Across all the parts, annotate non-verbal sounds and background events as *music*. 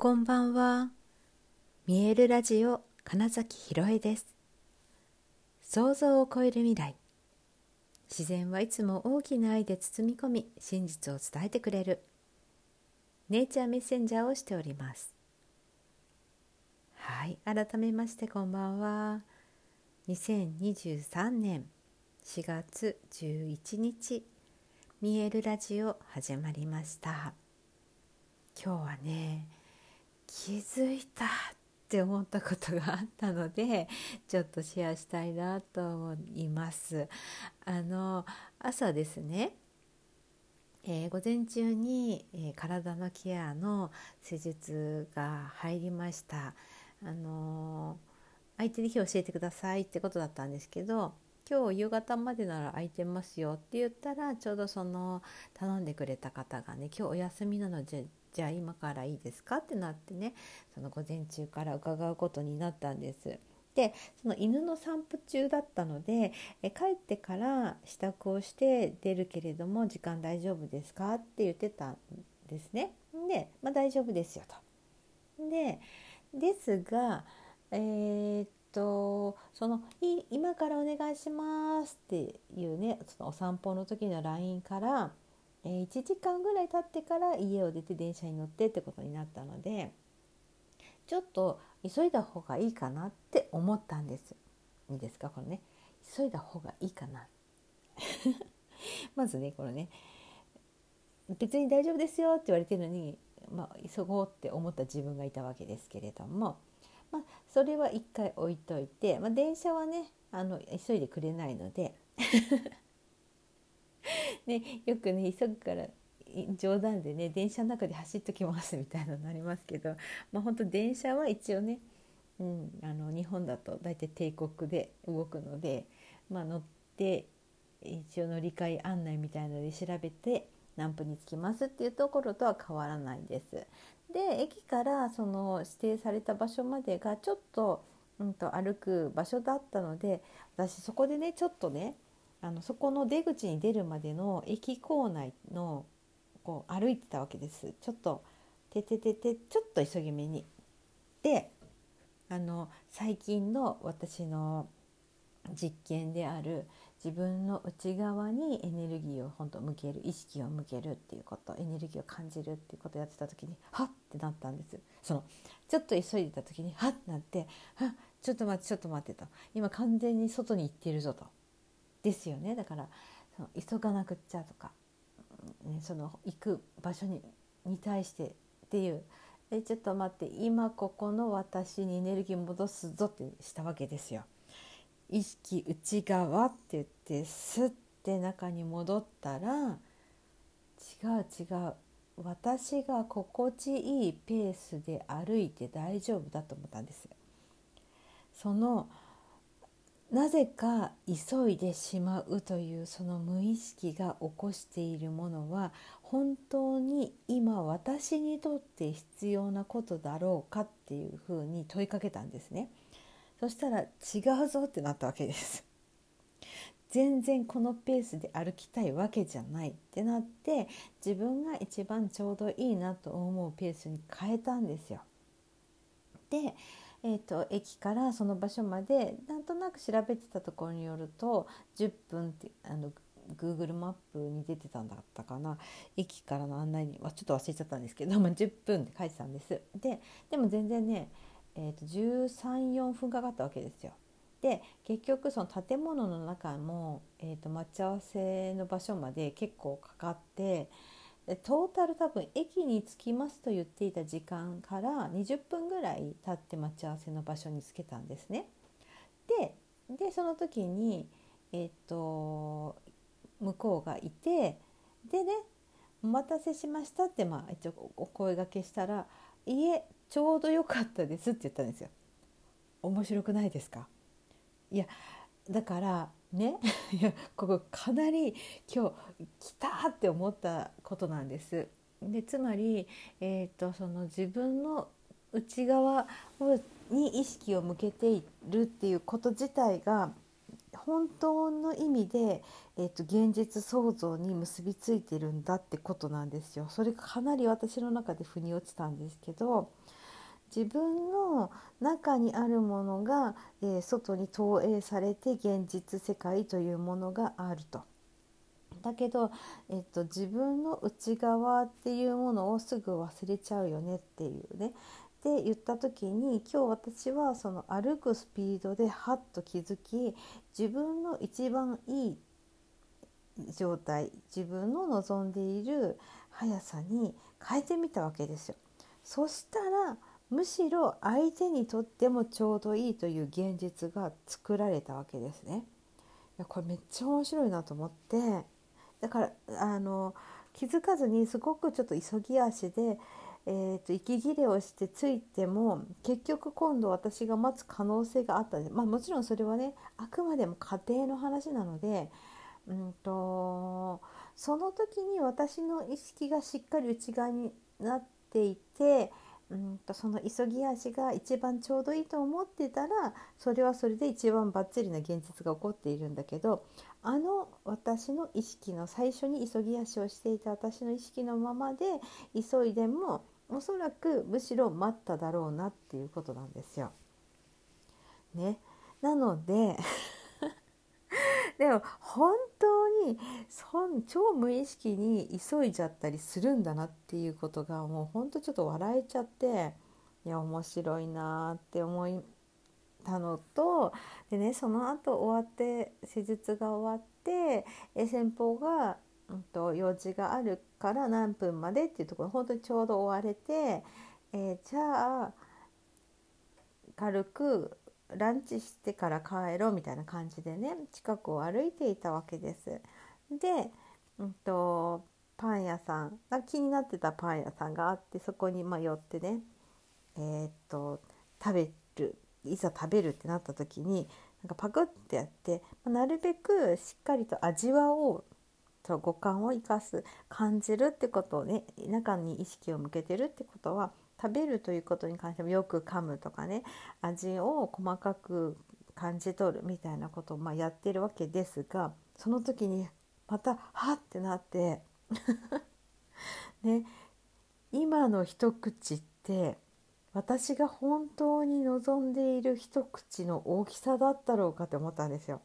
こんばんは。見えるラジオ金崎ひろえです。想像を超える未来。自然はいつも大きな愛で包み込み、真実を伝えてくれる。ネイチャーメッセンジャーをしております。はい、改めましてこんばんは。2023年4月11日、見えるラジオ始まりました。今日はね、気づいたって思ったことがあったので *laughs* ちょっとシェアしたいなと思います。あの朝ですねえー、午前中に、えー、体のケアの施術が入りました。あのー、相手に日教えてくださいってことだったんですけど今日夕方までなら空いてますよって言ったらちょうどその頼んでくれた方がね今日お休みなのでじゃあ今からいいですか？ってなってねその午前中から伺うことになったんです。でその犬の散歩中だったのでえ帰ってから支度をして出るけれども時間大丈夫ですか？って言ってたんですね。で、まあ、大丈夫ですよと。でですがえー、っとその「今からお願いします」っていうねそのお散歩の時の LINE からえー、1時間ぐらい経ってから家を出て電車に乗ってってことになったのでちょっと急いだ方がいいかなって思ったんです。いいですかこれね。急いだ方がいいかな。*laughs* まずねこれね。別に大丈夫ですよって言われてるのに、まあ、急ごうって思った自分がいたわけですけれども、まあ、それは一回置いといて、まあ、電車はねあの急いでくれないのでね、よくね急ぐから冗談でね電車の中で走っときますみたいなのになりますけど、まあ、本当電車は一応ね、うん、あの日本だと大体帝国で動くので、まあ、乗って一応乗り換え案内みたいなので調べて何分に着きますっていうところとは変わらないです。で駅からその指定された場所までがちょっと,、うんと歩く場所だったので私そこでねちょっとねあのそこの出口に出るまでの駅構内のこう歩いてたわけです。ちょっとててててちょっと急ぎ目に。であの最近の私の実験である自分の内側にエネルギーを本当向ける意識を向けるっていうことエネルギーを感じるっていうことをやってた時にはっってなったんです。そのちょっと急いでた時にはっってなってはちょっと待ってちょっと待ってと。今完全に外に行ってるぞと。ですよねだからその急がなくっちゃとか、ね、その行く場所にに対してっていうえちょっと待って今ここの私にエネルギー戻すぞってしたわけですよ。意識内側って言ってスッて中に戻ったら違う違う私が心地いいペースで歩いて大丈夫だと思ったんです。そのなぜか急いでしまうというその無意識が起こしているものは本当に今私にとって必要なことだろうかっていうふうに問いかけたんですね。そしたら違うぞってなったわけです。全然このペースで歩きたいわけじゃないってなって自分が一番ちょうどいいなと思うペースに変えたんですよ。でえーと、駅からその場所までなんとなく調べてたところによると10分ってあの Google マップに出てたんだったかな駅からの案内にはちょっと忘れちゃったんですけど、まあ、10分って書いてたんです。ででも全然ね、えーと、1314分かかったわけですよ。で結局その建物の中も、えーと待ち合わせの場所まで結構かかって。トータル多分駅に着きますと言っていた時間から20分ぐらい経って待ち合わせの場所に着けたんですね。ででその時に、えっと向こうがいてでね「お待たせしました」ってまあ一応お声がけしたら「いえちょうどよかったです」って言ったんですよ。面白くないですか？いやだからね *laughs* いやここかなり今日来たって思ったことなんです。でつまり、えーと、その自分の内側に意識を向けているっていうこと自体が本当の意味で、えーと、現実創造に結びついてるんだってことなんですよ。それがかなり私の中で腑に落ちたんですけど自分の中にあるものが、えー、外に投影されて現実世界というものがあると。だけど、えっと、自分の内側っていうものをすぐ忘れちゃうよねっていうねって言った時に今日私はその歩くスピードでハッと気づき自分の一番いい状態自分の望んでいる速さに変えてみたわけですよ。そしたらむしろ相手にとってもちょうどいいという現実が作られたわけですね。いやこれめっちゃ面白いなと思ってだからあの気づかずにすごくちょっと急ぎ足でえーと、息切れをしてついても結局今度私が待つ可能性があったでまあ、もちろんそれはねあくまでも家庭の話なので、うんと、その時に私の意識がしっかり内側になっていて、うんとその急ぎ足が一番ちょうどいいと思ってたらそれはそれで一番バッチリな現実が起こっているんだけどあの私の意識の最初に急ぎ足をしていた私の意識のままで急いでもおそらくむしろ待っただろうなっていうことなんですよ。ね、なのででも本当にそん超無意識に急いじゃったりするんだなっていうことがもう本当ちょっと笑えちゃっていや面白いなって思ったのとでねその後終わって施術が終わってえ先方がうんと、用事があるから何分までっていうところ本当にちょうど終われて、えー、じゃあ軽くランチしてから帰ろうみたいな感じでね近くを歩いていたわけです。で、うんと、パン屋さん気になってたパン屋さんがあってそこにま寄ってねえー、っと食べるいざ食べるってなった時になんかパクってやってなるべくしっかりと味わおうそう五感を生かす感じるってことをね中に意識を向けてるってことは食べるということに関してもよく噛むとかね味を細かく感じ取るみたいなことをまやってるわけですがその時にまたはってなって *laughs* ね今の一口って私が本当に望んでいる一口の大きさだったろうかって思ったんですよ。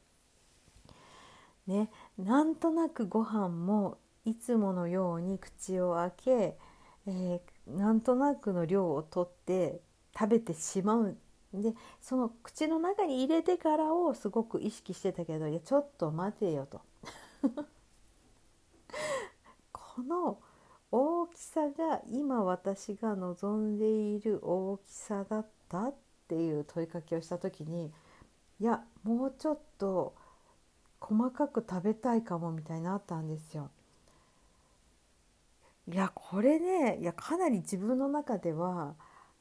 ね、なんとなくご飯もいつものように口を開け、えー、なんとなくの量をとって食べてしまうでその口の中に入れてからをすごく意識してたけどいやちょっと待てよと *laughs* この大きさが今私が望んでいる大きさだったっていう問いかけをした時にいやもうちょっと細かく食べたいかもみたいになったんですよ。いやこれねいやかなり自分の中では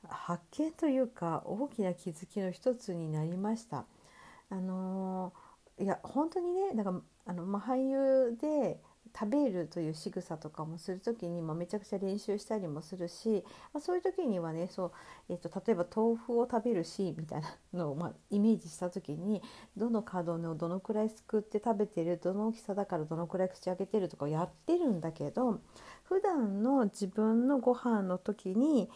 発見というか大きな気づきの一つになりました。あのー、いや本当にねだからあの、まあ、俳優で食べるという仕草とかもする時に、まあ、めちゃくちゃ練習したりもするし、まあ、そういう時にはねそう、えーと、例えば豆腐を食べるシーンみたいなのを、まあ、イメージした時にどの角をどのくらいすくって食べてるどの大きさだからどのくらい口開けてるとかやってるんだけど普段の自分のご飯の時に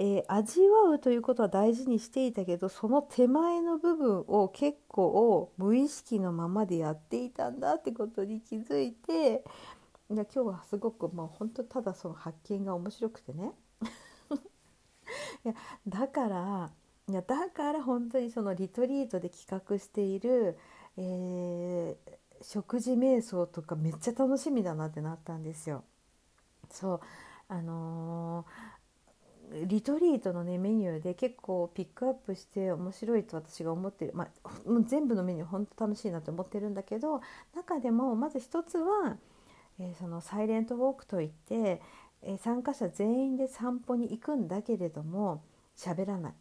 えー、味わうということは大事にしていたけどその手前の部分を結構無意識のままでやっていたんだってことに気づいていや今日はすごくもう本当ただその発見が面白くてね *laughs* いやだからいやだから本当にそのリトリートで企画している、えー、食事瞑想とかめっちゃ楽しみだなってなったんですよ。そうあのーリトリートのねメニューで結構ピックアップして面白いと私が思ってる、まあ、もう全部のメニュー本当楽しいなと思ってるんだけど中でもまず一つは、えー、そのサイレントウォークといって、えー、参加者全員で散歩に行くんだけれども喋らない。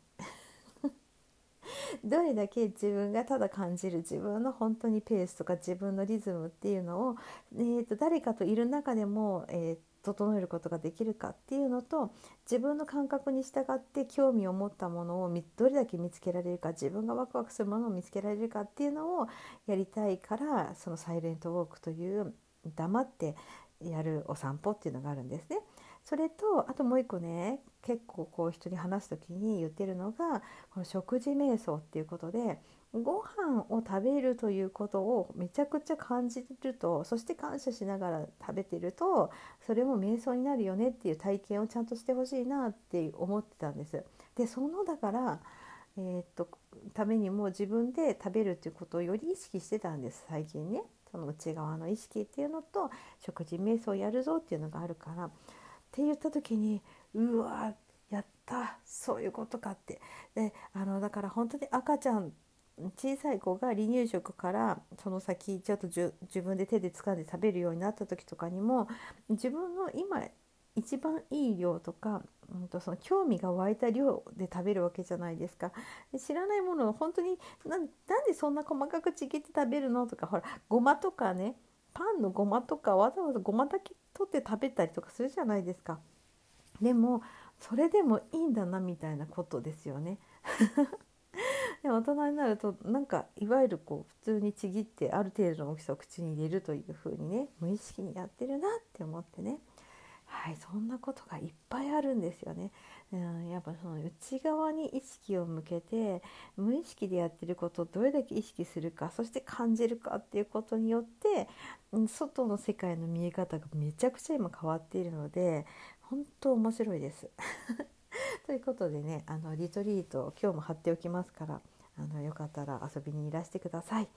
*laughs* どれだけ自分がただ感じる自分の本当にペースとか自分のリズムっていうのを、えーと、誰かといる中でも、えー整えることができるかっていうのと自分の感覚に従って興味を持ったものをどれだけ見つけられるか自分がワクワクするものを見つけられるかっていうのをやりたいからそのサイレントウォークという黙ってやるお散歩っていうのがあるんですね。それとあともう一個ね結構こう人に話す時に言ってるのがこの食事瞑想っていうことでご飯を食べるということをめちゃくちゃ感じるとそして感謝しながら食べてるとそれも瞑想になるよねっていう体験をちゃんとしてほしいなって思ってたんです。でそのだからえー、っとためにも自分で食べるっていうことをより意識してたんです最近ね。その内側の意識っていうのと食事瞑想をやるぞっていうのがあるから。って言った時にうわやったそういうことかって。であのだから本当に赤ちゃん小さい子が離乳食からその先ちょっと自分で手で掴んで食べるようになった時とかにも自分の今一番いい量とか、うんと、その興味が湧いた量で食べるわけじゃないですか。で知らないものを本当になんでそんな細かくちぎって食べるのとかほらごまとかねパンのごまとかわざわざごまだけ取って食べたりとかするじゃないですか。でもそれでもいいんだなみたいなことですよね。*laughs* で大人になるとなんかいわゆるこう普通にちぎってある程度の大きさを口に入れるというふうにね無意識にやってるなって思ってねはいそんなことがいっぱいあるんですよね。うん、やっぱその内側に意識を向けて無意識でやってることをどれだけ意識するかそして感じるかっていうことによって外の世界の見え方がめちゃくちゃ今変わっているので本当面白いです。*laughs* *laughs* ということでねあのリトリート今日も貼っておきますからあのよかったら遊びにいらしてください。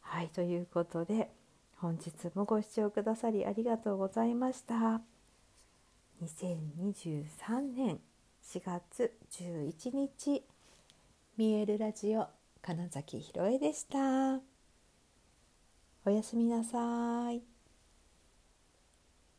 はいということで本日もご視聴くださりありがとうございました。2023年4月11日見えるラジオ金崎ひろえでした。おやすみなさい。